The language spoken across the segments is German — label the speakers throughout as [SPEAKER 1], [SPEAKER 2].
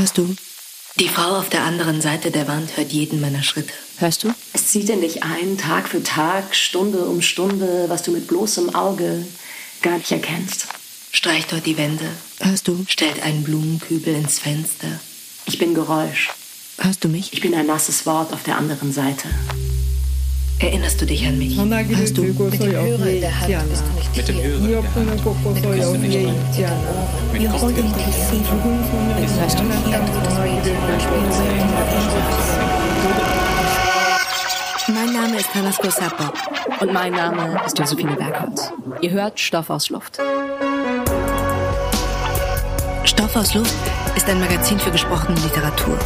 [SPEAKER 1] Hörst du? Die Frau auf der anderen Seite der Wand hört jeden meiner Schritte. Hörst du?
[SPEAKER 2] Es zieht in dich ein, Tag für Tag, Stunde um Stunde, was du mit bloßem Auge gar nicht erkennst.
[SPEAKER 1] Streicht dort die Wände. Hörst du? Stellt einen Blumenkübel ins Fenster.
[SPEAKER 2] Ich bin Geräusch.
[SPEAKER 1] Hörst du mich?
[SPEAKER 2] Ich bin ein nasses Wort auf der anderen Seite.
[SPEAKER 1] Erinnerst du dich an mich? Hörst du?
[SPEAKER 3] Mit dem Hörer in der Hand bist du nicht
[SPEAKER 4] Mit dem
[SPEAKER 3] hier.
[SPEAKER 4] Hörer in der Hand bist du nicht hier. Mit Kopfhörern
[SPEAKER 3] holding the receiver. Hörst du mich? Ein totes Mädchen
[SPEAKER 5] Mein Name ist Tanasko Sappo.
[SPEAKER 6] Und mein Name ist Josephine Bergholz. Ihr hört Stoff aus Luft.
[SPEAKER 5] Stoff aus Luft ist ein Magazin für gesprochene Literatur.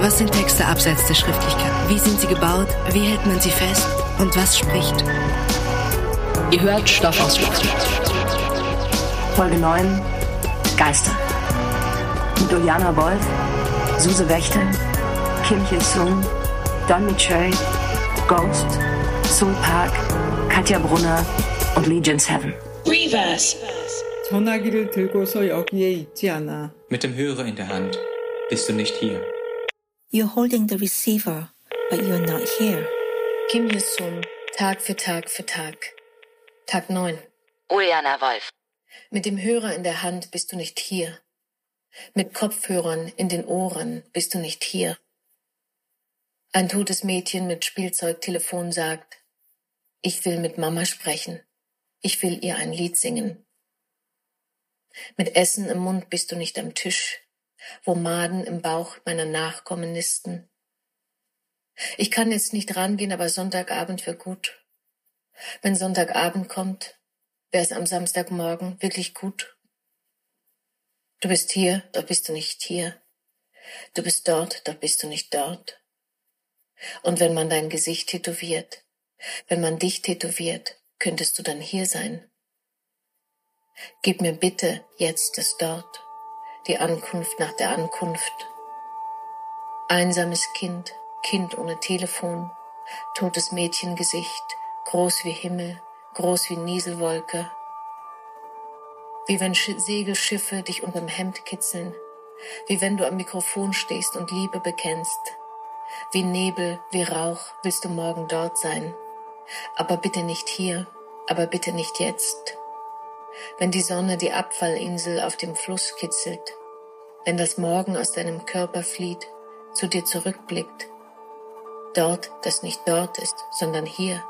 [SPEAKER 5] Was sind Texte abseits der Schriftlichkeit? Wie sind sie gebaut? Wie hält man sie fest? Und was spricht?
[SPEAKER 6] Ihr hört Stoff aus Luft.
[SPEAKER 2] Folge 9. Geister. Mit Juliana Wolf, Suse Wächter, Kim Hye-sung, Don Michel, Ghost, Soul Park, Katja Brunner und Legion's Heaven.
[SPEAKER 7] 전화기를 들고서 여기에 있지 않아.
[SPEAKER 4] Mit dem Hörer in der Hand bist du nicht hier.
[SPEAKER 5] You're holding the receiver, but you're not here.
[SPEAKER 3] Kim Hye-sung, Tag für Tag für Tag. Tag 9.
[SPEAKER 1] Uliana Wolf.
[SPEAKER 3] Mit dem Hörer in der Hand bist du nicht hier. Mit Kopfhörern in den Ohren bist du nicht hier. Ein totes Mädchen mit Spielzeugtelefon sagt, ich will mit Mama sprechen. Ich will ihr ein Lied singen. Mit Essen im Mund bist du nicht am Tisch, wo Maden im Bauch meiner Nachkommen nisten. Ich kann jetzt nicht rangehen, aber Sonntagabend wäre gut. Wenn Sonntagabend kommt, wäre es am Samstagmorgen wirklich gut. Du bist hier, doch bist du nicht hier. Du bist dort, doch bist du nicht dort. Und wenn man dein Gesicht tätowiert, wenn man dich tätowiert, könntest du dann hier sein. Gib mir bitte jetzt das Dort, die Ankunft nach der Ankunft. Einsames Kind, Kind ohne Telefon, totes Mädchengesicht, groß wie Himmel, groß wie Nieselwolke. Wie wenn Sch Segelschiffe dich unterm Hemd kitzeln, wie wenn du am Mikrofon stehst und Liebe bekennst. Wie Nebel, wie Rauch willst du morgen dort sein. Aber bitte nicht hier, aber bitte nicht jetzt. Wenn die Sonne die Abfallinsel auf dem Fluss kitzelt, wenn das Morgen aus deinem Körper flieht, zu dir zurückblickt. Dort, das nicht dort ist, sondern hier.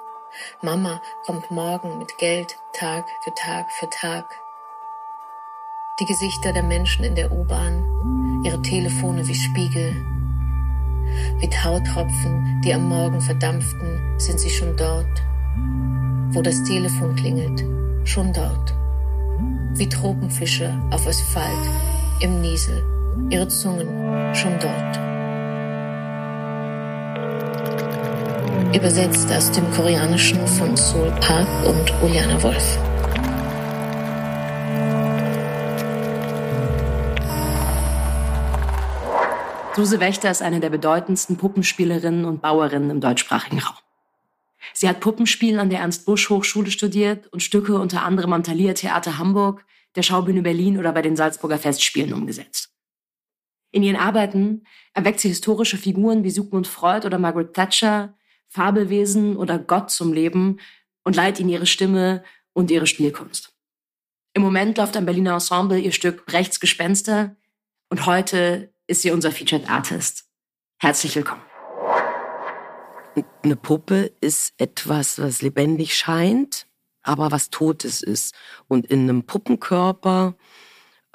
[SPEAKER 3] Mama kommt morgen mit Geld Tag für Tag für Tag. Die Gesichter der Menschen in der U-Bahn, ihre Telefone wie Spiegel. Wie Tautropfen, die am Morgen verdampften, sind sie schon dort. Wo das Telefon klingelt, schon dort. Wie Tropenfische auf Asphalt, im Niesel, ihre Zungen schon dort. Übersetzt aus dem Koreanischen von Soul Park und Uliana Wolf.
[SPEAKER 6] Suse Wächter ist eine der bedeutendsten Puppenspielerinnen und Bauerinnen im deutschsprachigen Raum. Sie hat Puppenspiel an der Ernst-Busch-Hochschule studiert und Stücke unter anderem am Thalia Theater Hamburg, der Schaubühne Berlin oder bei den Salzburger Festspielen umgesetzt. In ihren Arbeiten erweckt sie historische Figuren wie Sigmund Freud oder Margaret Thatcher, Fabelwesen oder Gott zum Leben und leiht ihnen ihre Stimme und ihre Spielkunst. Im Moment läuft am Berliner Ensemble ihr Stück Brechts Gespenster und heute ist sie unser Featured Artist. Herzlich willkommen.
[SPEAKER 8] Eine Puppe ist etwas, was lebendig scheint, aber was Totes ist. Und in einem Puppenkörper,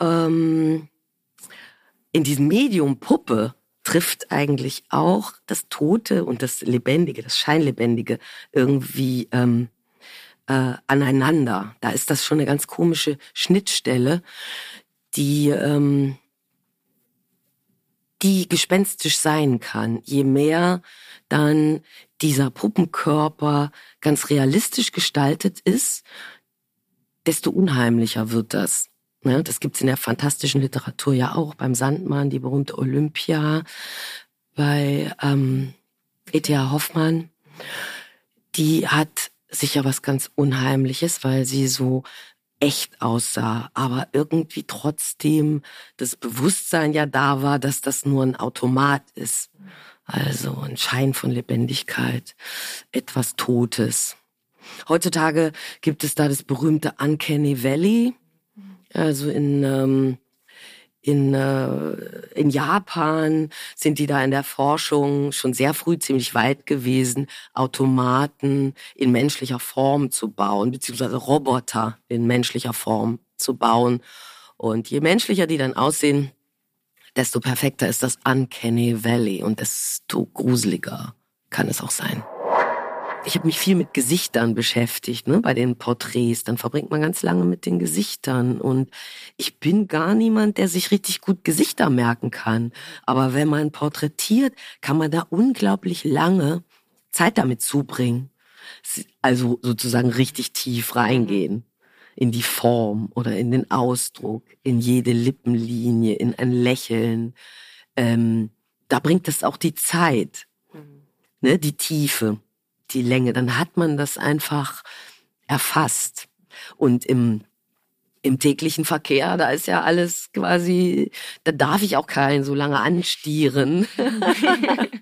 [SPEAKER 8] ähm, in diesem Medium Puppe, trifft eigentlich auch das Tote und das Lebendige, das Scheinlebendige irgendwie ähm, äh, aneinander. Da ist das schon eine ganz komische Schnittstelle, die ähm, die gespenstisch sein kann. Je mehr dann dieser Puppenkörper ganz realistisch gestaltet ist, desto unheimlicher wird das. Ne, das gibt's in der fantastischen Literatur ja auch, beim Sandmann, die berühmte Olympia, bei ähm, E.T.A. Hoffmann. Die hat sicher was ganz Unheimliches, weil sie so echt aussah, aber irgendwie trotzdem das Bewusstsein ja da war, dass das nur ein Automat ist. Also ein Schein von Lebendigkeit, etwas Totes. Heutzutage gibt es da das berühmte Uncanny Valley, also in ähm, in, äh, in Japan sind die da in der Forschung schon sehr früh ziemlich weit gewesen, Automaten in menschlicher Form zu bauen, beziehungsweise Roboter in menschlicher Form zu bauen. Und je menschlicher die dann aussehen, desto perfekter ist das Uncanny Valley und desto gruseliger kann es auch sein ich habe mich viel mit Gesichtern beschäftigt, ne, bei den Porträts. Dann verbringt man ganz lange mit den Gesichtern. Und ich bin gar niemand, der sich richtig gut Gesichter merken kann. Aber wenn man porträtiert, kann man da unglaublich lange Zeit damit zubringen. Also sozusagen richtig tief reingehen in die Form oder in den Ausdruck, in jede Lippenlinie, in ein Lächeln. Ähm, da bringt es auch die Zeit, mhm. ne, die Tiefe die Länge, dann hat man das einfach erfasst. Und im, im täglichen Verkehr, da ist ja alles quasi, da darf ich auch keinen so lange anstieren.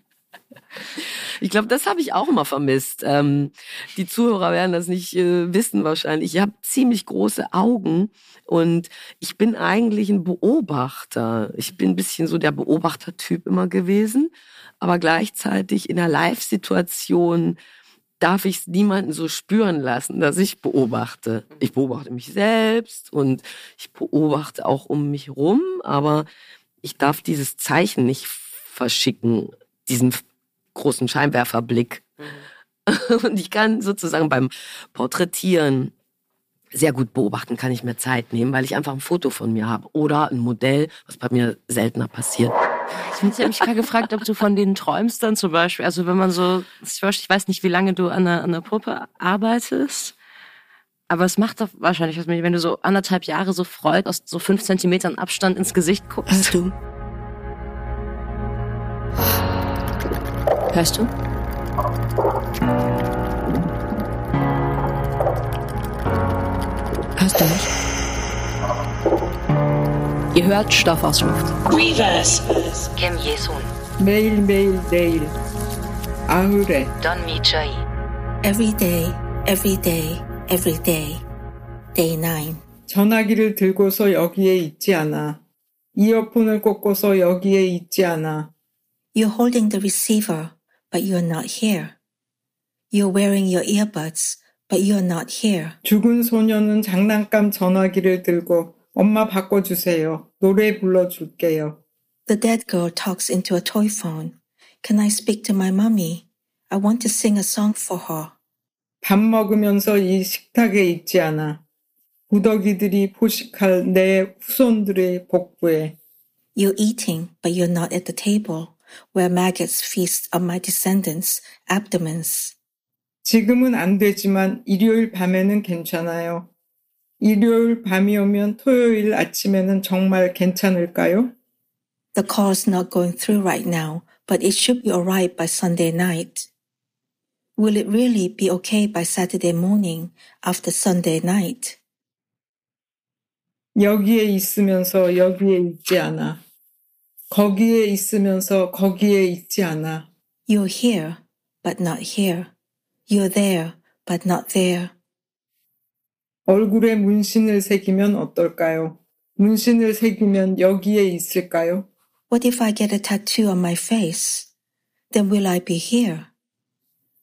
[SPEAKER 8] ich glaube, das habe ich auch immer vermisst. Ähm, die Zuhörer werden das nicht äh, wissen wahrscheinlich. Ich habe ziemlich große Augen und ich bin eigentlich ein Beobachter. Ich bin ein bisschen so der Beobachtertyp immer gewesen, aber gleichzeitig in der Live-Situation darf ich es niemanden so spüren lassen, dass ich beobachte. Ich beobachte mich selbst und ich beobachte auch um mich rum, aber ich darf dieses Zeichen nicht verschicken, diesen großen Scheinwerferblick. Mhm. Und ich kann sozusagen beim Porträtieren sehr gut beobachten, kann ich mir Zeit nehmen, weil ich einfach ein Foto von mir habe oder ein Modell, was bei mir seltener passiert.
[SPEAKER 6] Ich habe mich gerade gefragt, ob du von denen träumst dann zum Beispiel. Also wenn man so, ich weiß nicht, wie lange du an einer, an einer Puppe arbeitest, aber es macht doch wahrscheinlich was mit, wenn du so anderthalb Jahre so freut aus so fünf Zentimetern Abstand ins Gesicht guckst.
[SPEAKER 1] Hörst du? Hörst du? Hörst du mich? Hört Stoff aus Luft. Reverse. Kim Yesun.
[SPEAKER 7] 매일 매일 내일. 아흐레.
[SPEAKER 1] Don Mi Choi. Every day, every day, every day. Day 9.
[SPEAKER 7] 전화기를 들고서 여기에 있지 않아. 이어폰을 꽂고서 여기에 있지 않아.
[SPEAKER 1] You're holding the receiver, but you're not here. You're wearing your earbuds, but you're not here.
[SPEAKER 7] 죽은 소녀는 장난감 전화기를 들고 엄마 바꿔주세요. 노래 불러줄게요.
[SPEAKER 1] The dead girl talks into a toy phone. Can I speak to my mommy? I want to sing a song for her.
[SPEAKER 7] 밥 먹으면서 이 식탁에 있지 않아. 구더기들이 포식할 내 후손들의 복부에.
[SPEAKER 1] You're eating, but you're not at the table, where maggots feast on my descendants' abdomens.
[SPEAKER 7] 지금은 안 되지만 일요일 밤에는 괜찮아요. 일요일 밤이 오면 토요일 아침에는 정말 괜찮을까요?
[SPEAKER 1] The call's not going through right now, but it should be alright by Sunday night. Will it really be okay by Saturday morning after Sunday night?
[SPEAKER 7] 여기에 있으면서 여기에 있지 않아. 거기에 있으면서 거기에 있지 않아.
[SPEAKER 1] You're here, but not here. You're there, but not there.
[SPEAKER 7] 얼굴에 문신을 새기면 어떨까요? 문신을 새기면 여기에 있을까요?
[SPEAKER 1] What if I get a tattoo on my face? Then will I be here?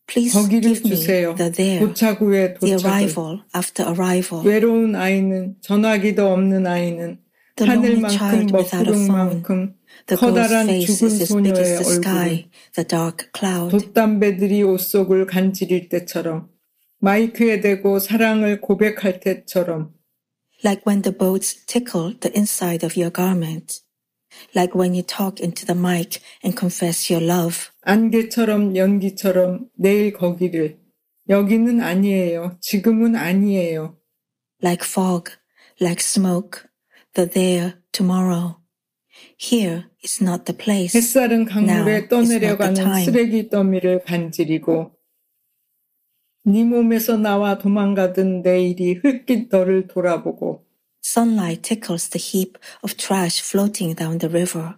[SPEAKER 1] Please give me
[SPEAKER 7] 주세요.
[SPEAKER 1] the there,
[SPEAKER 7] 도착 후에
[SPEAKER 1] the
[SPEAKER 7] 도착을.
[SPEAKER 1] arrival after arrival.
[SPEAKER 7] 외로운 아이는 전화기도 없는 아이는
[SPEAKER 1] The
[SPEAKER 7] 하늘만큼. 먹구름만큼
[SPEAKER 1] The
[SPEAKER 7] 커다란 죽은 소녀의
[SPEAKER 1] the
[SPEAKER 7] 얼굴
[SPEAKER 1] the.
[SPEAKER 7] 돛담배들이 옷 속을 간지릴 때처럼 마이크에 대고 사랑을 고백할 때처럼
[SPEAKER 1] Like when the boats tickle the inside of your garment. Like when you talk into the mic and confess your love.
[SPEAKER 7] 안개처럼 연기처럼 내일 거기를 여기는 아니에요. 지금은 아니에요.
[SPEAKER 1] Like fog, like smoke, the there tomorrow. Here is not the place.
[SPEAKER 7] 햇살은
[SPEAKER 1] Now
[SPEAKER 7] 강물에
[SPEAKER 1] the
[SPEAKER 7] 떠내려가는. 쓰레기 더미를 간지리고 네 몸에서 나와 도망가던 내일이 너를 돌아보고
[SPEAKER 1] Sunlight tickles the heap of trash floating down the river.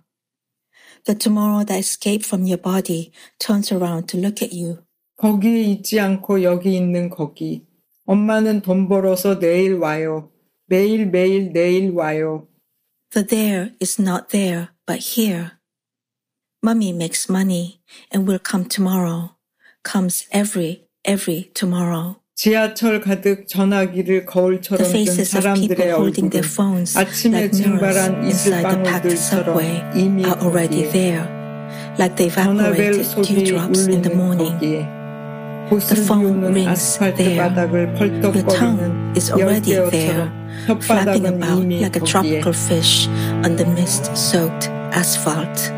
[SPEAKER 1] The tomorrow that escaped from your body turns around to look at you.
[SPEAKER 7] 거기에 있지 않고 여기 있는 거기. 엄마는 돈 벌어서 내일 와요. 매일매일 내일 와요.
[SPEAKER 1] The there is not there, but here. Mummy makes money and will come tomorrow. Comes every, every tomorrow.
[SPEAKER 7] 지하철 가득 전화기를
[SPEAKER 1] The
[SPEAKER 7] 거울처럼 든
[SPEAKER 1] faces of people
[SPEAKER 7] 사람들의
[SPEAKER 1] holding
[SPEAKER 7] 얼굴은
[SPEAKER 1] their phones
[SPEAKER 7] 아침에
[SPEAKER 1] like mirrors
[SPEAKER 7] 증발한
[SPEAKER 1] inside the packed subway
[SPEAKER 7] 이슬방울들처럼 이미
[SPEAKER 1] are already
[SPEAKER 7] 거기에
[SPEAKER 1] there, like they
[SPEAKER 7] 전화벨
[SPEAKER 1] evaporated
[SPEAKER 7] 소리
[SPEAKER 1] dewdrops in the
[SPEAKER 7] 울리는
[SPEAKER 1] morning.
[SPEAKER 7] 거기에
[SPEAKER 1] The
[SPEAKER 7] 곳을
[SPEAKER 1] phone
[SPEAKER 7] 비우는
[SPEAKER 1] rings
[SPEAKER 7] 아스팔트
[SPEAKER 1] there.
[SPEAKER 7] 바닥을
[SPEAKER 1] Your tongue
[SPEAKER 7] 펄떡거리는
[SPEAKER 1] is already there,
[SPEAKER 7] 열대어처럼
[SPEAKER 1] flapping
[SPEAKER 7] 혓바닥은
[SPEAKER 1] about
[SPEAKER 7] 이미
[SPEAKER 1] like a
[SPEAKER 7] 거기에
[SPEAKER 1] tropical fish on the mist-soaked asphalt.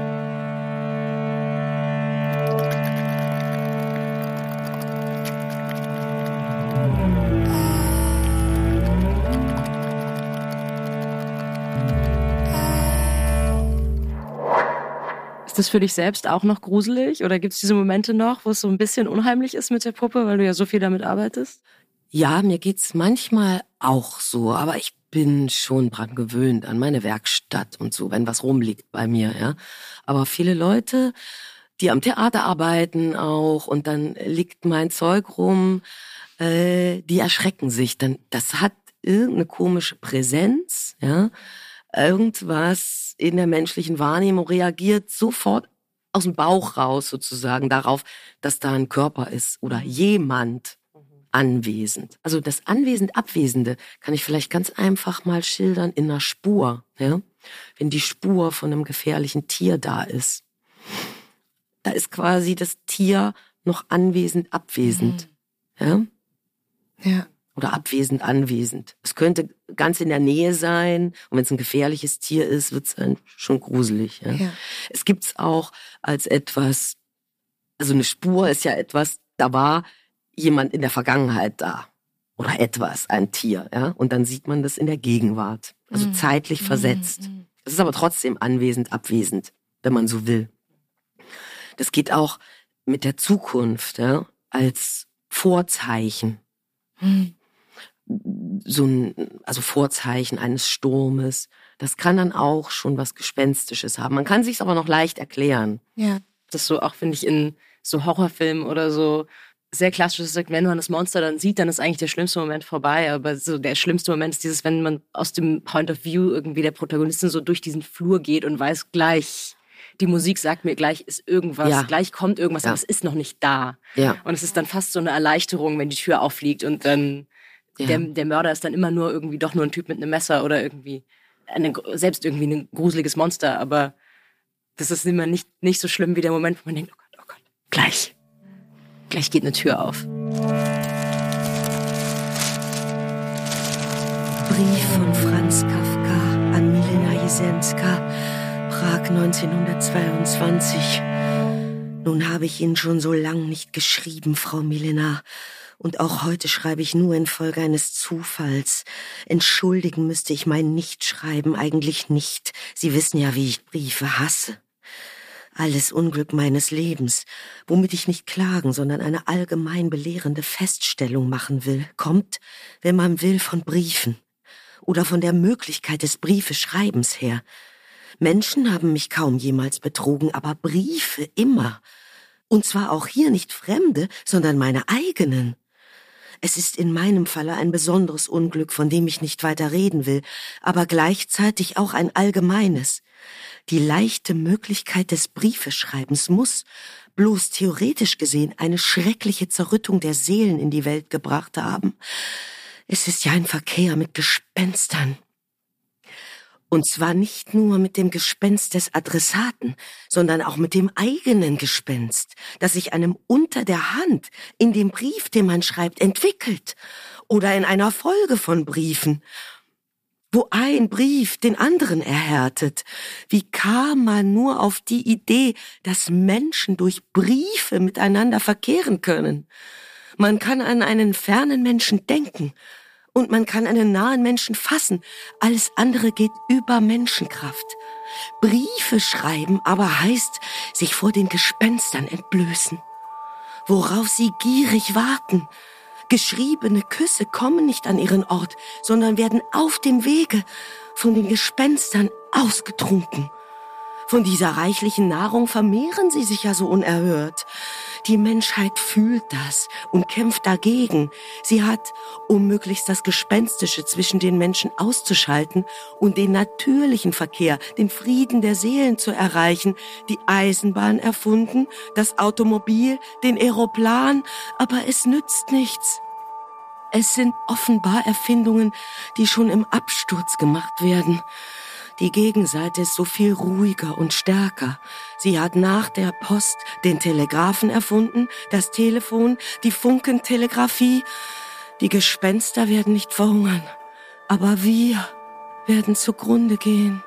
[SPEAKER 6] Das für dich selbst auch noch gruselig? Oder gibt es diese Momente noch, wo es so ein bisschen unheimlich ist mit der Puppe, weil du ja so viel damit arbeitest?
[SPEAKER 8] Ja, mir geht's manchmal auch so, aber ich bin schon dran gewöhnt an meine Werkstatt und so, wenn was rumliegt bei mir, ja. Aber viele Leute, die am Theater arbeiten auch und dann liegt mein Zeug rum, äh, die erschrecken sich. Dann, das hat irgendeine komische Präsenz, ja. Irgendwas in der menschlichen Wahrnehmung reagiert sofort aus dem Bauch raus sozusagen darauf, dass da ein Körper ist oder jemand anwesend. Also das anwesend Abwesende kann ich vielleicht ganz einfach mal schildern in einer Spur. Ja? Wenn die Spur von einem gefährlichen Tier da ist, da ist quasi das Tier noch anwesend abwesend. Ja?
[SPEAKER 5] Ja.
[SPEAKER 8] Oder abwesend anwesend. Es könnte ganz in der Nähe sein und wenn es ein gefährliches Tier ist, wird es schon gruselig. Ja?
[SPEAKER 5] Ja.
[SPEAKER 8] Es gibt's auch als etwas, also eine Spur ist ja etwas, da war jemand in der Vergangenheit da. Oder etwas, ein Tier, ja. Und dann sieht man das in der Gegenwart. Also
[SPEAKER 5] Mhm.
[SPEAKER 8] zeitlich versetzt. Es ist aber trotzdem anwesend, abwesend, wenn man so will. Das geht auch mit der Zukunft, ja, als Vorzeichen.
[SPEAKER 5] Mhm.
[SPEAKER 8] So ein, also Vorzeichen eines Sturmes. Das kann dann auch schon was Gespenstisches haben. Man kann sich's aber noch leicht erklären.
[SPEAKER 5] Ja.
[SPEAKER 6] Das so auch, finde ich, in so Horrorfilmen oder so sehr klassisch ist, wenn man das Monster dann sieht, dann ist eigentlich der schlimmste Moment vorbei. Aber so der schlimmste Moment ist dieses, wenn man aus dem Point of View irgendwie der Protagonistin so durch diesen Flur geht und weiß gleich, die Musik sagt mir gleich ist irgendwas,
[SPEAKER 8] Ja.
[SPEAKER 6] gleich kommt irgendwas,
[SPEAKER 8] Ja.
[SPEAKER 6] aber es ist noch nicht da.
[SPEAKER 8] Ja.
[SPEAKER 6] Und es ist dann fast so eine Erleichterung, wenn die Tür auffliegt und dann
[SPEAKER 8] Ja.
[SPEAKER 6] der, der Mörder ist dann immer nur irgendwie doch nur ein Typ mit einem Messer oder irgendwie eine, selbst irgendwie ein gruseliges Monster, aber das ist immer nicht, nicht so schlimm wie der Moment, wo man denkt, oh Gott, oh Gott, gleich. Gleich geht eine Tür auf.
[SPEAKER 8] Brief von Franz Kafka an Milena Jesenska, Prag 1922. Nun habe ich Ihnen schon so lang nicht geschrieben, Frau Milena. Und auch heute schreibe ich nur infolge eines Zufalls. Entschuldigen müsste ich mein Nichtschreiben eigentlich nicht. Sie wissen ja, wie ich Briefe hasse. Alles Unglück meines Lebens, womit ich nicht klagen, sondern eine allgemein belehrende Feststellung machen will, kommt, wenn man will, von Briefen oder von der Möglichkeit des Briefeschreibens her. Menschen haben mich kaum jemals betrogen, aber Briefe immer. Und zwar auch hier nicht Fremde, sondern meine eigenen. Es ist in meinem Falle ein besonderes Unglück, von dem ich nicht weiter reden will, aber gleichzeitig auch ein allgemeines. Die leichte Möglichkeit des Briefeschreibens muss, bloß theoretisch gesehen, eine schreckliche Zerrüttung der Seelen in die Welt gebracht haben. Es ist ja ein Verkehr mit Gespenstern. Und zwar nicht nur mit dem Gespenst des Adressaten, sondern auch mit dem eigenen Gespenst, das sich einem unter der Hand in dem Brief, den man schreibt, entwickelt oder in einer Folge von Briefen, wo ein Brief den anderen erhärtet. Wie kam man nur auf die Idee, dass Menschen durch Briefe miteinander verkehren können? Man kann an einen fernen Menschen denken und man kann einen nahen Menschen fassen. Alles andere geht über Menschenkraft. Briefe schreiben aber heißt sich vor den Gespenstern entblößen, worauf sie gierig warten Geschriebene Küsse kommen nicht an ihren Ort, sondern werden auf dem Wege von den Gespenstern ausgetrunken. Von dieser reichlichen Nahrung vermehren sie sich ja so unerhört. Die Menschheit fühlt das und kämpft dagegen. Sie hat, um möglichst das Gespenstische zwischen den Menschen auszuschalten und den natürlichen Verkehr, den Frieden der Seelen zu erreichen, die Eisenbahn erfunden, das Automobil, den Aeroplan, aber es nützt nichts. Es sind offenbar Erfindungen, die schon im Absturz gemacht werden. Die Gegenseite ist so viel ruhiger und stärker. Sie hat nach der Post den Telegraphen erfunden, das Telefon, die Funkentelegrafie. Die Gespenster werden nicht verhungern, aber wir werden zugrunde gehen.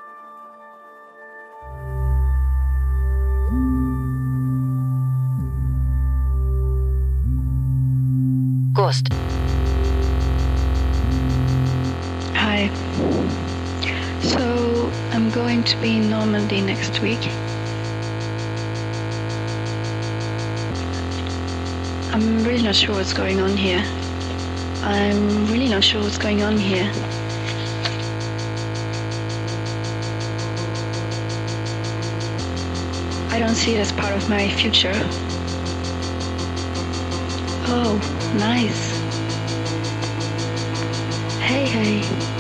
[SPEAKER 5] Ghost.
[SPEAKER 9] Going to be in Normandy next week. I'm really not sure what's going on here. I'm really not sure what's going on here. I don't see it as part of my future. Oh, nice. Hey, hey.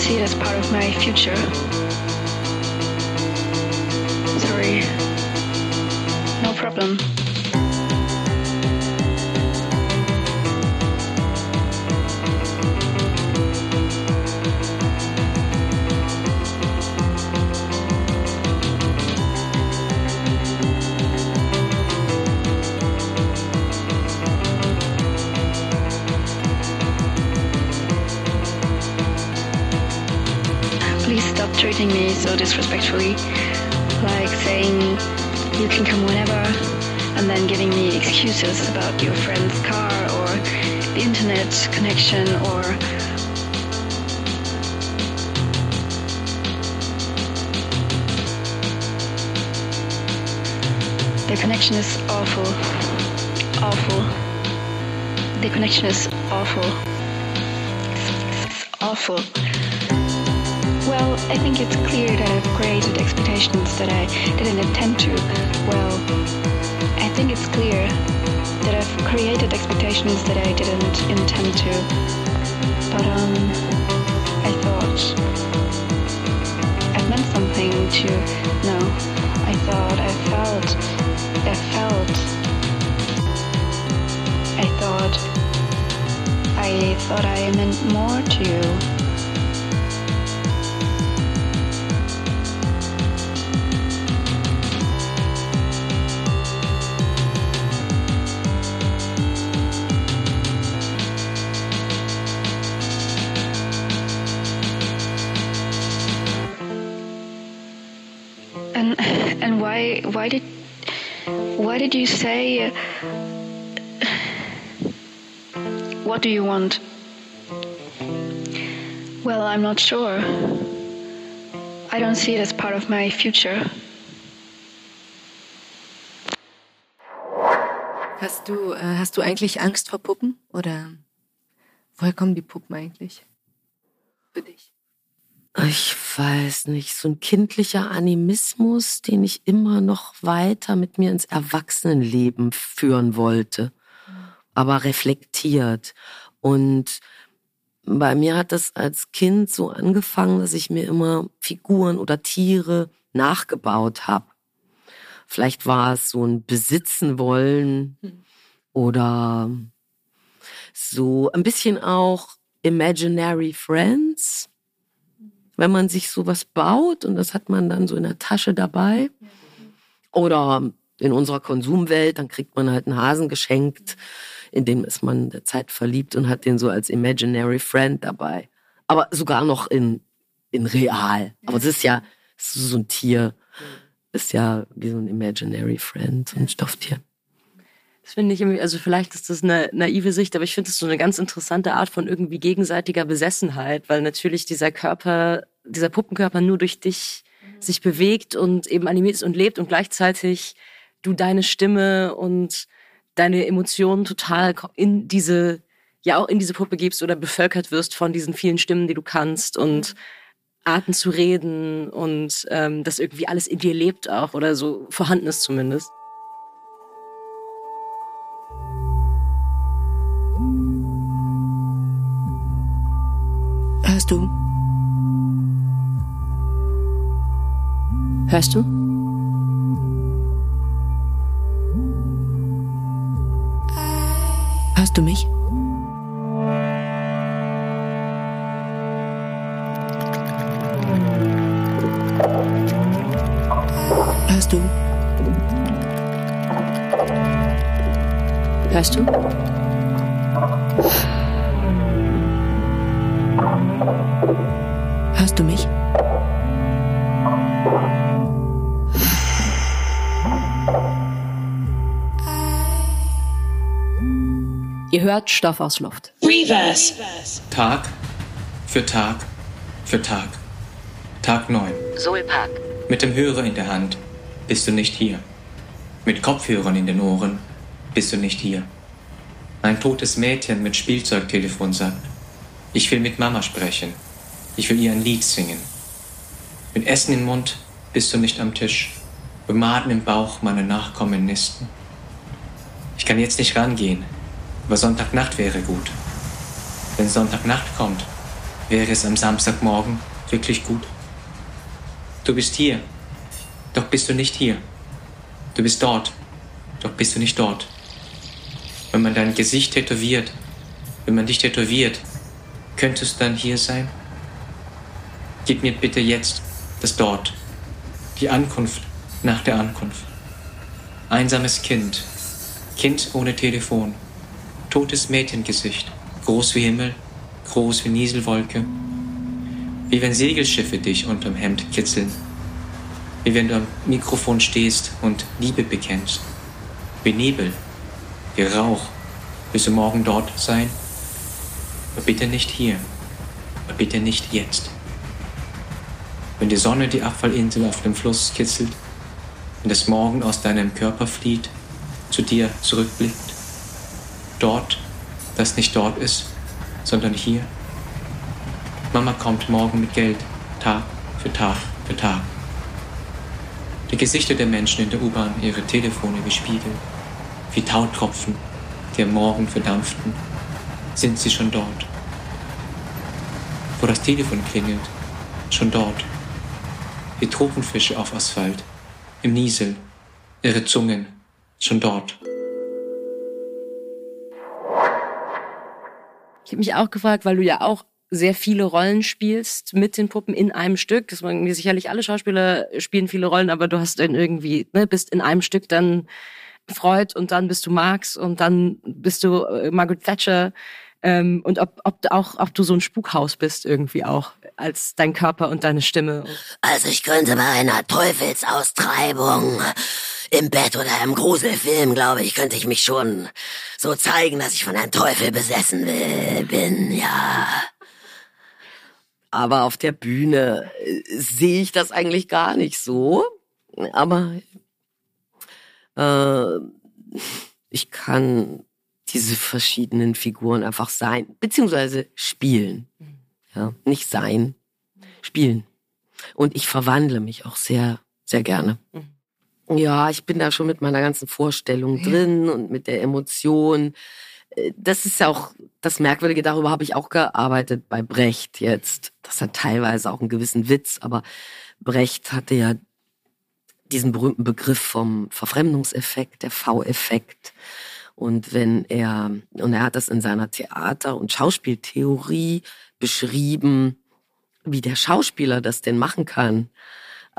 [SPEAKER 9] See it as part of my future. Sorry. No problem. So disrespectfully, like saying you can come whenever, and then giving me excuses about your friend's car or the internet connection or the connection is awful, awful. The connection is awful. It's awful. Well, I think it's clear that I've created expectations that I didn't intend to. Well, I think it's clear that I've created expectations that I didn't intend to. But, um, I thought I meant something to, no, I thought, I felt, I felt, I thought, I thought I meant more to you. Did you say uh, what do you want? Well i'm not sure. I don't see it as part of my future.
[SPEAKER 5] Hast du äh, hast du eigentlich angst vor puppen? Oder woher kommen die puppen eigentlich? Für dich
[SPEAKER 8] ich weiß nicht, so ein kindlicher Animismus, den ich immer noch weiter mit mir ins Erwachsenenleben führen wollte, aber reflektiert. Und bei mir hat das als Kind so angefangen, dass ich mir immer Figuren oder Tiere nachgebaut habe. Vielleicht war es so ein Besitzen wollen oder so ein bisschen auch Imaginary Friends wenn man sich sowas baut und das hat man dann so in der Tasche dabei. Oder in unserer Konsumwelt, dann kriegt man halt einen Hasen geschenkt, in dem ist man der Zeit verliebt und hat den so als Imaginary Friend dabei. Aber sogar noch in, in real. Aber es ist ja so ein Tier, ist ja wie so ein Imaginary Friend, so ein Stofftier.
[SPEAKER 6] Das finde ich irgendwie, also vielleicht ist das eine naive Sicht, aber ich finde es so eine ganz interessante Art von irgendwie gegenseitiger Besessenheit, weil natürlich dieser Körper, dieser Puppenkörper nur durch dich sich bewegt und eben animiert ist und lebt und gleichzeitig du deine Stimme und deine Emotionen total in diese, ja auch in diese Puppe gibst oder bevölkert wirst von diesen vielen Stimmen, die du kannst und Arten zu reden und ähm, das irgendwie alles in dir lebt auch oder so vorhanden ist zumindest.
[SPEAKER 5] Hörst du? Hörst du? Hörst du mich? Hörst du? Hörst du? Hörst du mich? Ihr hört Stoff aus Luft.
[SPEAKER 10] Reverse. Tag für Tag für Tag. Tag 9.
[SPEAKER 11] Soulpark.
[SPEAKER 10] Mit dem Hörer in der Hand bist du nicht hier. Mit Kopfhörern in den Ohren bist du nicht hier. Ein totes Mädchen mit Spielzeugtelefon sagt, ich will mit Mama sprechen. Ich will ihr ein Lied singen. Mit Essen im Mund bist du nicht am Tisch. Bemaden im Bauch meine Nachkommen nisten. Ich kann jetzt nicht rangehen, aber Sonntagnacht wäre gut. Wenn Sonntagnacht kommt, wäre es am Samstagmorgen wirklich gut. Du bist hier, doch bist du nicht hier. Du bist dort, doch bist du nicht dort. Wenn man dein Gesicht tätowiert, wenn man dich tätowiert, könntest du dann hier sein? Gib mir bitte jetzt das Dort, die Ankunft nach der Ankunft. Einsames Kind, Kind ohne Telefon, totes Mädchengesicht, groß wie Himmel, groß wie Nieselwolke, wie wenn Segelschiffe dich unterm Hemd kitzeln, wie wenn du am Mikrofon stehst und Liebe bekennst, wie Nebel, wie Rauch, willst du morgen dort sein? Aber bitte nicht hier, aber bitte nicht jetzt. Wenn die Sonne die Abfallinsel auf dem Fluss kitzelt, wenn das Morgen aus deinem Körper flieht, zu dir zurückblickt, dort, das nicht dort ist, sondern hier. Mama kommt morgen mit Geld, Tag für Tag für Tag. Die Gesichter der Menschen in der U-Bahn, ihre Telefone wie Spiegel, wie Tautropfen, die am Morgen verdampften, sind sie schon dort. Wo das Telefon klingelt, schon dort. Wie Tropenfische auf Asphalt, im Niesel, ihre Zungen, schon dort.
[SPEAKER 6] Ich habe mich auch gefragt, weil du ja auch sehr viele Rollen spielst mit den Puppen in einem Stück. Das waren sicherlich alle Schauspieler spielen viele Rollen, aber du hast dann irgendwie, ne, bist in einem Stück dann Freud und dann bist du Marx und dann bist du äh, Margaret Thatcher. Ähm, und ob, ob auch ob du so ein Spukhaus bist irgendwie auch als dein Körper und deine Stimme.
[SPEAKER 11] Also ich könnte bei einer Teufelsaustreibung im Bett oder im Gruselfilm, glaube ich, könnte ich mich schon so zeigen, dass ich von einem Teufel besessen bin, ja.
[SPEAKER 8] Aber auf der Bühne äh, sehe ich das eigentlich gar nicht so. Aber äh, ich kann diese verschiedenen Figuren einfach sein, beziehungsweise spielen. Ja, nicht sein, spielen. Und ich verwandle mich auch sehr, sehr gerne. Mhm. Ja, ich bin da schon mit meiner ganzen Vorstellung drin und mit der Emotion. Äh, das ist ja auch das Merkwürdige, darüber habe ich auch gearbeitet bei Brecht jetzt. Das hat teilweise auch einen gewissen Witz, aber Brecht hatte ja diesen berühmten Begriff vom Verfremdungseffekt, der V-Effekt. Und wenn er, und er hat das in seiner Theater- und Schauspieltheorie beschrieben, wie der Schauspieler das denn machen kann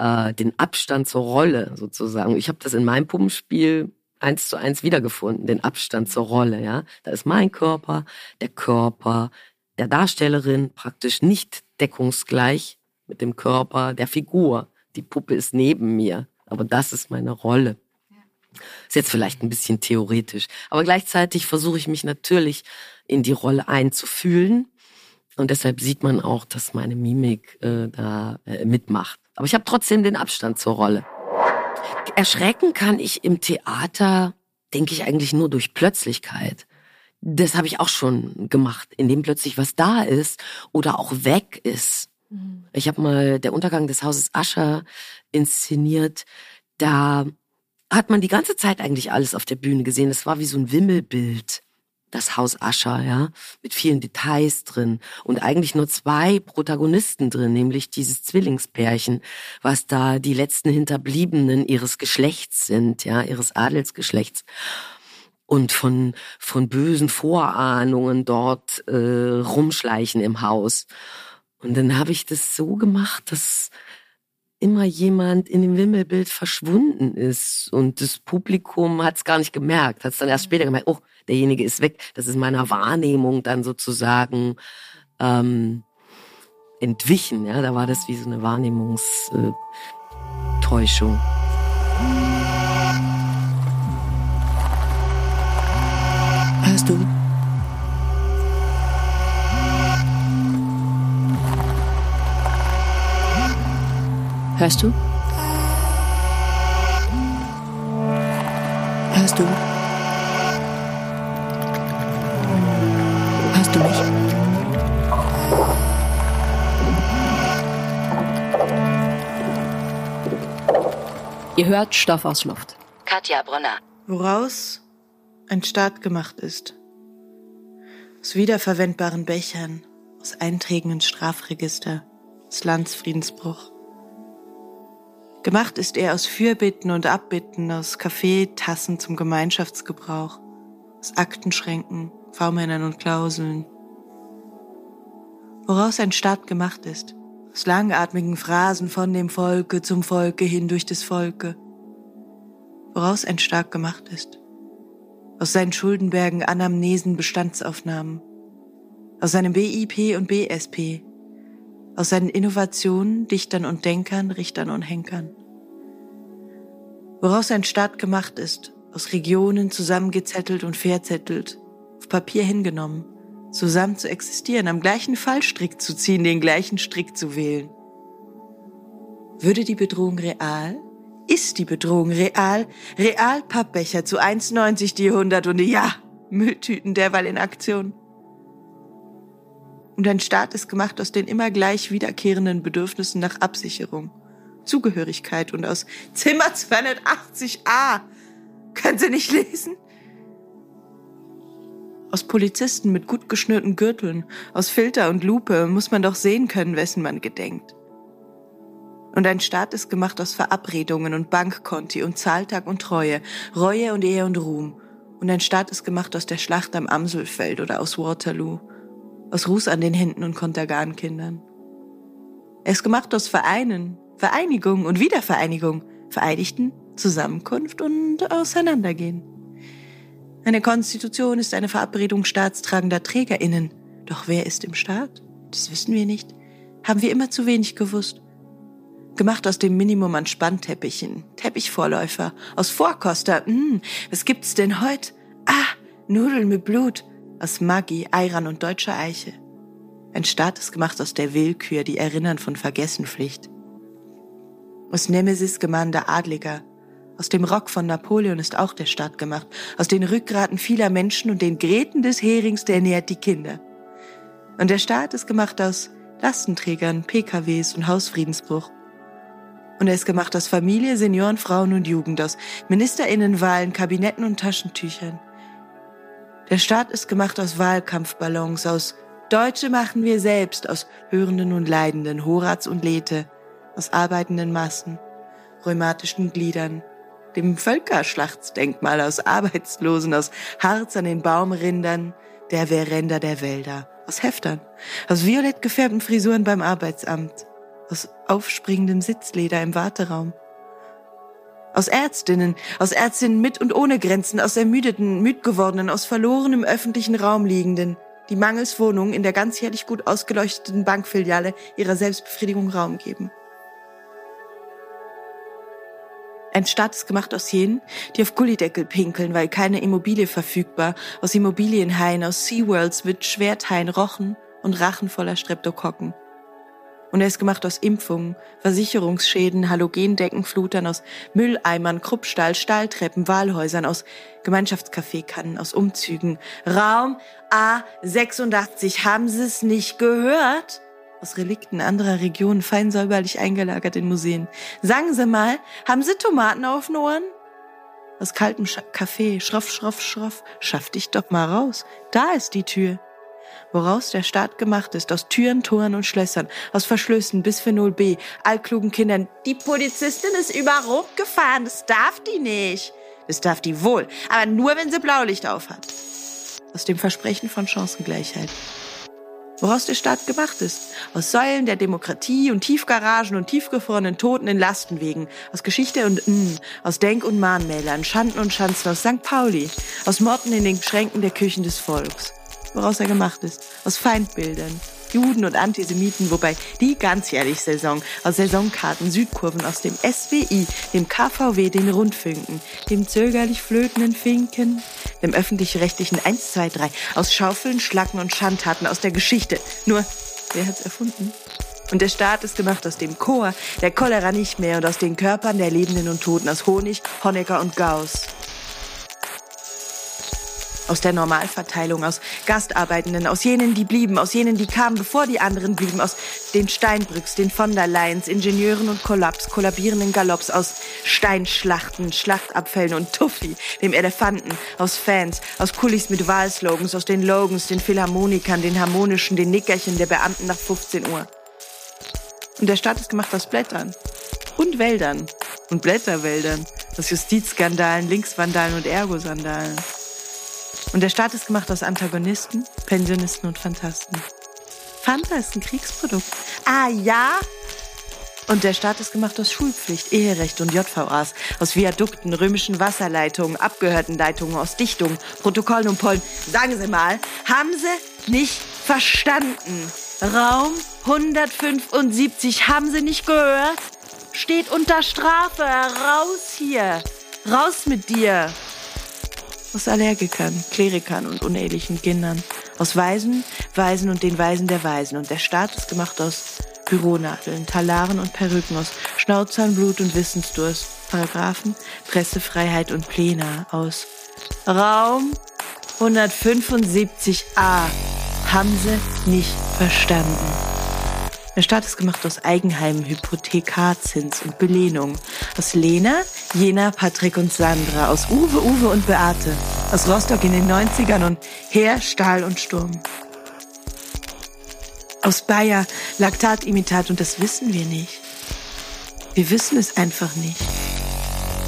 [SPEAKER 8] äh, den Abstand zur Rolle sozusagen. Ich habe das in meinem Puppenspiel eins zu eins wiedergefunden, den Abstand zur Rolle. Ja, da ist mein Körper, der Körper der Darstellerin praktisch nicht deckungsgleich mit dem Körper der Figur. Die Puppe ist neben mir, aber das ist meine Rolle. Ist jetzt vielleicht ein bisschen theoretisch, aber gleichzeitig versuche ich mich natürlich in die Rolle einzufühlen und deshalb sieht man auch, dass meine Mimik äh, da äh, mitmacht. Aber ich habe trotzdem den Abstand zur Rolle. erschrecken kann ich im Theater, denke ich eigentlich nur durch Plötzlichkeit. Das habe ich auch schon gemacht, indem plötzlich was da ist oder auch weg ist. Mhm. Ich habe mal der Untergang des Hauses Ascher inszeniert. Da hat man die ganze Zeit eigentlich alles auf der Bühne gesehen. Es war wie so ein Wimmelbild das Haus Ascher, ja, mit vielen Details drin und eigentlich nur zwei Protagonisten drin, nämlich dieses Zwillingspärchen, was da die letzten Hinterbliebenen ihres Geschlechts sind, ja, ihres Adelsgeschlechts und von von bösen Vorahnungen dort äh, rumschleichen im Haus. Und dann habe ich das so gemacht, dass immer jemand in dem Wimmelbild verschwunden ist und das Publikum hat es gar nicht gemerkt, hat es dann erst später gemerkt, oh, derjenige ist weg. Das ist meiner Wahrnehmung dann sozusagen ähm, entwichen. Ja, da war das wie so eine Wahrnehmungstäuschung.
[SPEAKER 5] Hörst du? Hörst du? Hörst du? Hörst du mich? Ihr hört Stoff aus Luft.
[SPEAKER 12] Katja Brunner.
[SPEAKER 13] Woraus ein Staat gemacht ist. Aus wiederverwendbaren Bechern, aus Einträgen ins Strafregister, aus Landsfriedensbruch. Gemacht ist er aus Fürbitten und Abbitten, aus Kaffeetassen zum Gemeinschaftsgebrauch, aus Aktenschränken, V-Männern und Klauseln. Woraus ein Staat gemacht ist, aus langatmigen Phrasen von dem Volke zum Volke hin durch des Volke. Woraus ein Staat gemacht ist, aus seinen Schuldenbergen Anamnesen Bestandsaufnahmen, aus seinem BIP und BSP, aus seinen Innovationen, Dichtern und Denkern, Richtern und Henkern. Woraus ein Staat gemacht ist, aus Regionen zusammengezettelt und verzettelt, auf Papier hingenommen, zusammen zu existieren, am gleichen Fallstrick zu ziehen, den gleichen Strick zu wählen. Würde die Bedrohung real? Ist die Bedrohung real? Real Pappbecher zu 1,90 die 100 und ja, Mülltüten derweil in Aktion. Und ein Staat ist gemacht aus den immer gleich wiederkehrenden Bedürfnissen nach Absicherung, Zugehörigkeit und aus Zimmer 280a. Können Sie nicht lesen? Aus Polizisten mit gut geschnürten Gürteln, aus Filter und Lupe muss man doch sehen können, wessen man gedenkt. Und ein Staat ist gemacht aus Verabredungen und Bankkonti und Zahltag und Treue, Reue und Ehe und Ruhm. Und ein Staat ist gemacht aus der Schlacht am Amselfeld oder aus Waterloo aus Ruß an den Händen und Kontergankindern. Er ist gemacht aus Vereinen, Vereinigung und Wiedervereinigung, Vereinigten, Zusammenkunft und Auseinandergehen. Eine Konstitution ist eine Verabredung staatstragender TrägerInnen. Doch wer ist im Staat? Das wissen wir nicht. Haben wir immer zu wenig gewusst. Gemacht aus dem Minimum an Spannteppichen, Teppichvorläufer, aus Vorkoster. Hm, was gibt's denn heute? Ah, Nudeln mit Blut, aus Maggi, Eiran und deutscher Eiche. Ein Staat ist gemacht aus der Willkür, die Erinnern von Vergessenpflicht. Aus Nemesis gemahnter Adliger. Aus dem Rock von Napoleon ist auch der Staat gemacht. Aus den Rückgraten vieler Menschen und den Gräten des Herings, der ernährt die Kinder. Und der Staat ist gemacht aus Lastenträgern, PKWs und Hausfriedensbruch. Und er ist gemacht aus Familie, Senioren, Frauen und Jugend, aus Ministerinnenwahlen, Kabinetten und Taschentüchern. Der Staat ist gemacht aus Wahlkampfballons, aus Deutsche machen wir selbst, aus Hörenden und Leidenden, Horaz und Lethe, aus arbeitenden Massen, rheumatischen Gliedern, dem Völkerschlachtsdenkmal aus Arbeitslosen, aus Harz an den Baumrindern, der Verränder der Wälder, aus Heftern, aus violett gefärbten Frisuren beim Arbeitsamt, aus aufspringendem Sitzleder im Warteraum, aus Ärztinnen, aus Ärztinnen mit und ohne Grenzen, aus ermüdeten, müd gewordenen, aus verlorenem öffentlichen Raum liegenden, die mangels Wohnung in der ganzjährlich gut ausgeleuchteten Bankfiliale ihrer Selbstbefriedigung Raum geben. Ein Staat ist gemacht aus jenen, die auf Gullideckel pinkeln, weil keine Immobilie verfügbar, aus Immobilienhaien, aus Seaworlds mit Schwerthaien rochen und Rachen voller Streptokokken. Und er ist gemacht aus Impfungen, Versicherungsschäden, Halogendeckenflutern, aus Mülleimern, Kruppstall, Stahltreppen, Wahlhäusern, aus Gemeinschaftskaffeekannen, aus Umzügen. Raum A86, haben Sie es nicht gehört? Aus Relikten anderer Regionen, fein säuberlich eingelagert in Museen. Sagen Sie mal, haben Sie Tomaten auf den Ohren? Aus kaltem Kaffee, schroff, schroff, schroff, schaff dich doch mal raus. Da ist die Tür woraus der Staat gemacht ist, aus Türen, Toren und Schlössern, aus Verschlüssen, Bisphenol B, altklugen Kindern. Die Polizistin ist über Rot gefahren, das darf die nicht. Das darf die wohl, aber nur, wenn sie Blaulicht aufhat. Aus dem Versprechen von Chancengleichheit. Woraus der Staat gemacht ist. Aus Säulen der Demokratie und Tiefgaragen und tiefgefrorenen Toten in Lastenwegen. Aus Geschichte und N, aus Denk- und Mahnmälern, Schanden und Schanzen aus St. Pauli. Aus Motten in den Schränken der Küchen des Volks woraus er gemacht ist. Aus Feindbildern, Juden und Antisemiten, wobei die ganzjährlich Saison aus Saisonkarten, Südkurven aus dem SWI, dem KVW, den Rundfunken, dem zögerlich flötenden Finken, dem öffentlich-rechtlichen 1, 2, 3, aus Schaufeln, Schlacken und Schandtaten aus der Geschichte. Nur, wer hat's erfunden? Und der Staat ist gemacht aus dem Chor, der Cholera nicht mehr und aus den Körpern der Lebenden und Toten, aus Honig, Honecker und Gauss aus der Normalverteilung, aus Gastarbeitenden, aus jenen, die blieben, aus jenen, die kamen, bevor die anderen blieben, aus den Steinbrücks, den von der Leyen's, Ingenieuren und Kollaps, kollabierenden Galopps, aus Steinschlachten, Schlachtabfällen und Tuffy, dem Elefanten, aus Fans, aus Kulis mit Wahlslogans, aus den Logans, den Philharmonikern, den harmonischen, den Nickerchen der Beamten nach 15 Uhr. Und der Staat ist gemacht aus Blättern und Wäldern und Blätterwäldern, aus Justizskandalen, Linksvandalen und Ergosandalen. Und der Staat ist gemacht aus Antagonisten, Pensionisten und Fantasten. Fanta ist ein Kriegsprodukt. Ah ja? Und der Staat ist gemacht aus Schulpflicht, Eherecht und JVAs, aus Viadukten, römischen Wasserleitungen, abgehörten Leitungen, aus Dichtungen, Protokollen und Pollen. Sagen Sie mal, haben Sie nicht verstanden? Raum 175, haben Sie nicht gehört? Steht unter Strafe. Raus hier. Raus mit dir aus Allergikern, Klerikern und unehelichen Kindern, aus Waisen, Waisen und den Waisen der Waisen. Und der Staat ist gemacht aus Büronadeln, Talaren und Perücken, aus Schnauzern, Blut und Wissensdurst, Paragraphen, Pressefreiheit und Pläne, aus Raum 175a. Haben Sie nicht verstanden? Der Staat ist gemacht aus Eigenheimen, Hypothekarzins und Belehnung. Aus Lena, Jena, Patrick und Sandra. Aus Uwe, Uwe und Beate. Aus Rostock in den 90ern und Heer, Stahl und Sturm. Aus Bayer, Laktatimitat und das wissen wir nicht. Wir wissen es einfach nicht.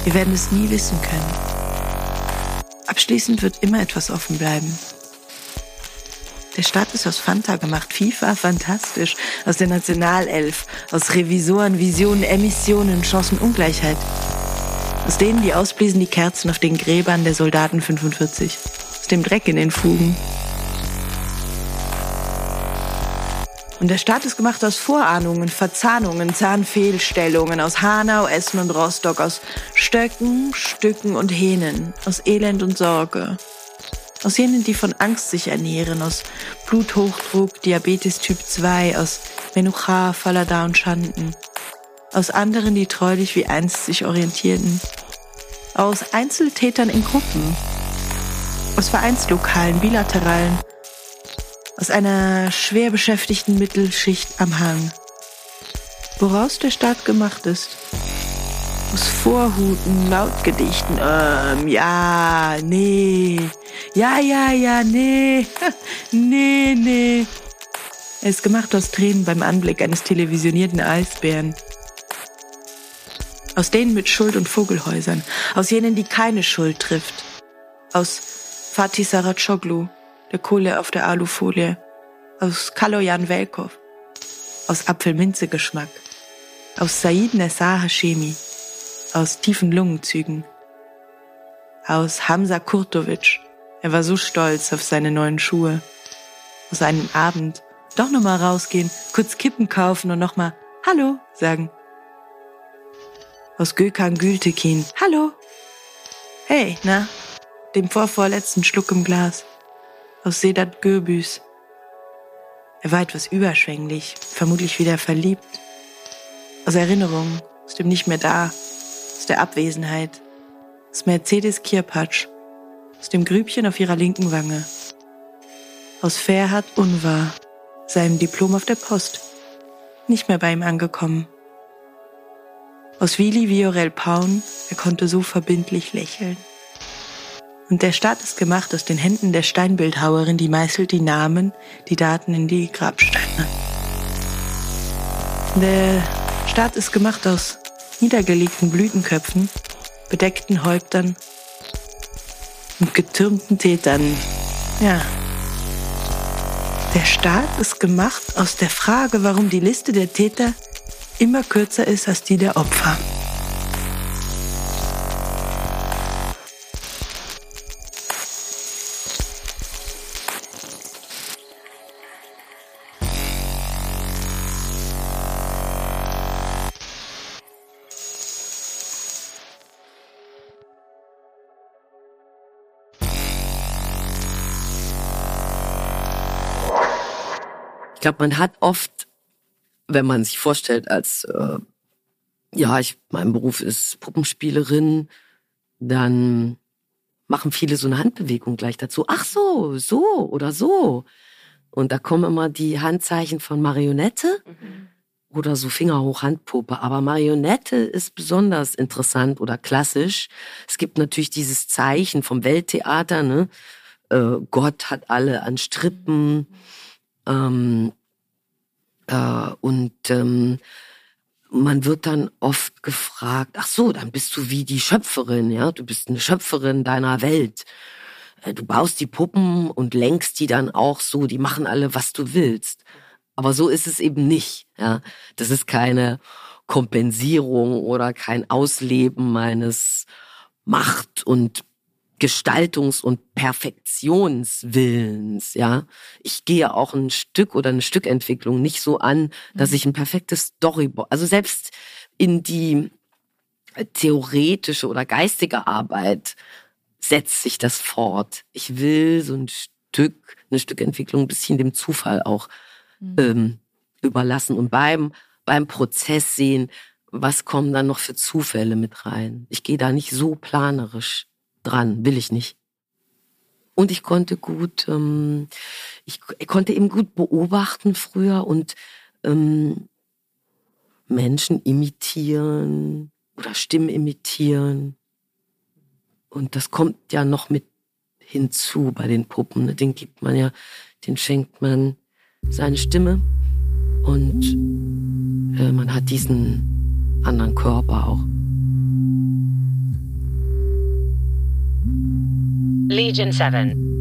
[SPEAKER 13] Wir werden es nie wissen können. Abschließend wird immer etwas offen bleiben. Der Staat ist aus Fanta gemacht. FIFA, fantastisch. Aus der Nationalelf. Aus Revisoren, Visionen, Emissionen, Chancenungleichheit. Aus denen, die ausbliesen die Kerzen auf den Gräbern der Soldaten 45. Aus dem Dreck in den Fugen. Und der Staat ist gemacht aus Vorahnungen, Verzahnungen, Zahnfehlstellungen, aus Hanau, Essen und Rostock, aus Stöcken, Stücken und Hähnen, aus Elend und Sorge, aus jenen, die von Angst sich ernähren, aus Bluthochdruck, Diabetes Typ 2, aus Menucha, Falada und Schanden, aus anderen, die treulich wie einst sich orientierten, aus Einzeltätern in Gruppen, aus Vereinslokalen, bilateralen, aus einer schwer beschäftigten Mittelschicht am Hang, woraus der Staat gemacht ist. Aus Vorhuten, Lautgedichten, ähm, ja, nee, ja, ja, ja, nee. nee, nee. Er ist gemacht aus Tränen beim Anblick eines televisionierten Eisbären. Aus denen mit Schuld und Vogelhäusern. Aus jenen, die keine Schuld trifft. Aus Fatih Saracoglu, der Kohle auf der Alufolie. Aus Kaloyan Velkov. Aus Apfelminze-Geschmack. Aus Said Nessar Hashemi. Aus tiefen Lungenzügen. Aus Hamza Kurtovic er war so stolz auf seine neuen Schuhe. Aus einem Abend doch nochmal rausgehen, kurz Kippen kaufen und nochmal Hallo sagen. Aus Gökhan Gültekin. Hallo. Hey, na? Dem vorvorletzten Schluck im Glas. Aus Sedat Gürbüs. Er war etwas überschwänglich, vermutlich wieder verliebt. Aus Erinnerung, aus dem Nicht mehr da, aus der Abwesenheit, aus Mercedes Kirpatsch, aus dem Grübchen auf ihrer linken Wange, aus Ferhat Unwahr, seinem Diplom auf der Post, nicht mehr bei ihm angekommen. Aus Willi Viorel Paun, er konnte so verbindlich lächeln. Und der Start ist gemacht aus den Händen der Steinbildhauerin, die meißelt die Namen, die Daten in die Grabsteine. Der Start ist gemacht aus niedergelegten Blütenköpfen, bedeckten Häuptern und getürmten Tätern. Ja. Der Staat ist gemacht aus der Frage, warum die Liste der Täter immer kürzer ist als die der Opfer.
[SPEAKER 8] Glaube, man hat oft, wenn man sich vorstellt, als äh, ja, ich, mein Beruf ist Puppenspielerin, dann machen viele so eine Handbewegung gleich dazu. Ach so, so oder so. Und da kommen immer die Handzeichen von Marionette mhm. oder so Finger hoch Handpuppe. Aber Marionette ist besonders interessant oder klassisch. Es gibt natürlich dieses Zeichen vom Welttheater, ne? Äh, Gott hat alle an Strippen. Ähm, äh, und ähm, man wird dann oft gefragt, ach so, dann bist du wie die Schöpferin, ja, du bist eine Schöpferin deiner Welt. Äh, du baust die Puppen und lenkst die dann auch so, die machen alle, was du willst. Aber so ist es eben nicht, ja. Das ist keine Kompensierung oder kein Ausleben meines Macht- und Gestaltungs- und Perfektionswillens, ja. Ich gehe auch ein Stück oder eine Stückentwicklung nicht so an, dass mhm. ich ein perfektes Storyboard, also selbst in die theoretische oder geistige Arbeit setzt sich das fort. Ich will so ein Stück, eine Stückentwicklung ein bisschen dem Zufall auch mhm. ähm, überlassen und beim, beim Prozess sehen, was kommen dann noch für Zufälle mit rein. Ich gehe da nicht so planerisch dran, will ich nicht. Und ich konnte gut, ähm, ich, ich konnte eben gut beobachten früher und ähm, Menschen imitieren oder Stimmen imitieren. Und das kommt ja noch mit hinzu bei den Puppen. Ne? Den gibt man ja, den schenkt man seine Stimme und äh, man hat diesen anderen Körper auch.
[SPEAKER 12] Legion 7.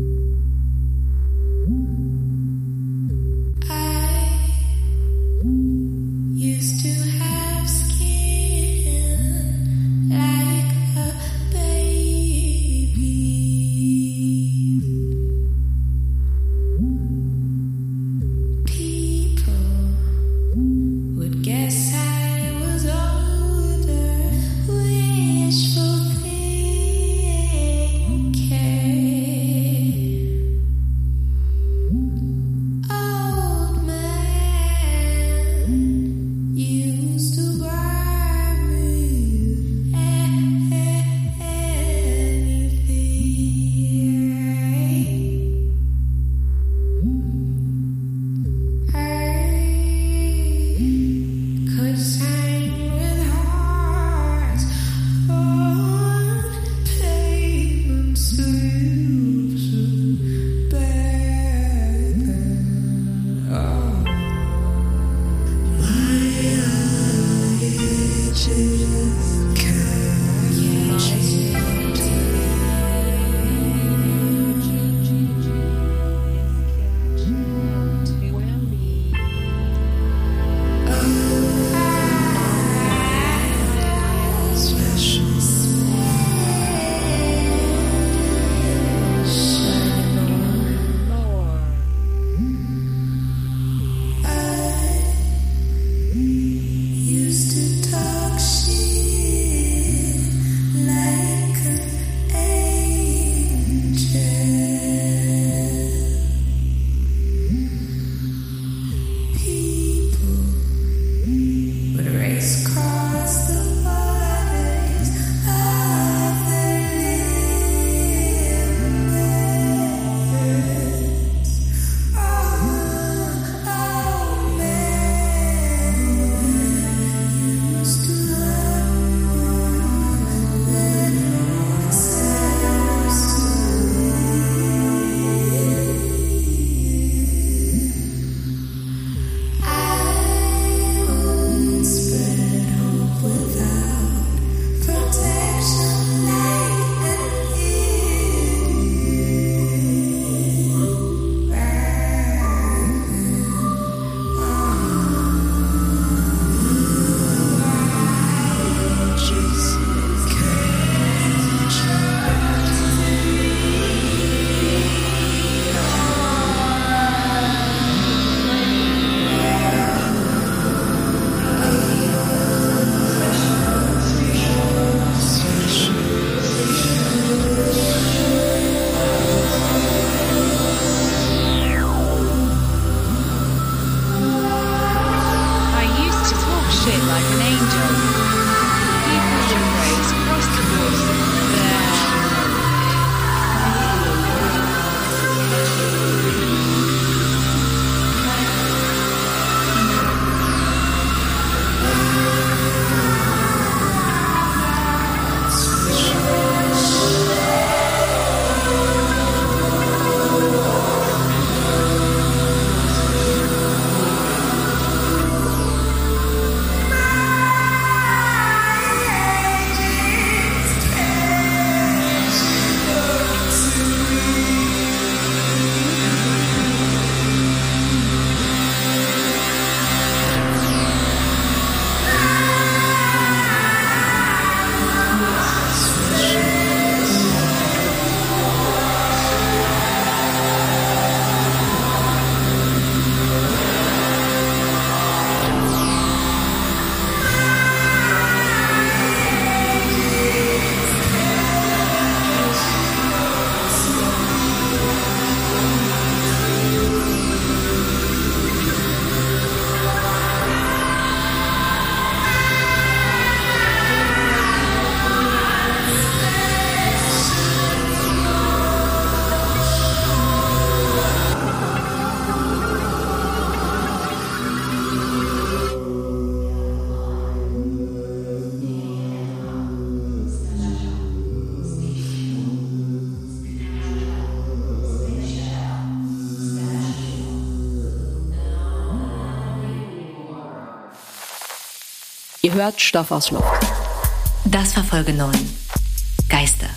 [SPEAKER 2] Ihr hört Stoff aus Luft.
[SPEAKER 5] Das war Folge 9. Geister.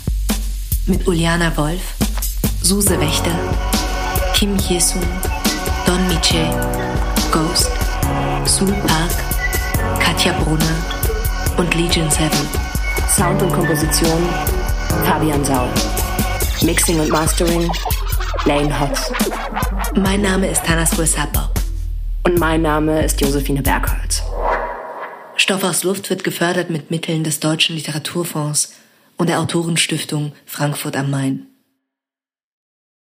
[SPEAKER 5] Mit Uliana Wolf, Suse Wächter, Kim Hye-sun, Don Miche, Ghost, Sul Park, Katja Brunner und Legion 7.
[SPEAKER 2] Sound und Komposition Fabian Saul. Mixing und Mastering Lane Hotz.
[SPEAKER 5] Mein Name ist Tanas Sapper.
[SPEAKER 2] Und mein Name ist Josephine Bergholz.
[SPEAKER 5] Stoff aus Luft wird gefördert mit Mitteln des Deutschen Literaturfonds und der Autorenstiftung Frankfurt am Main.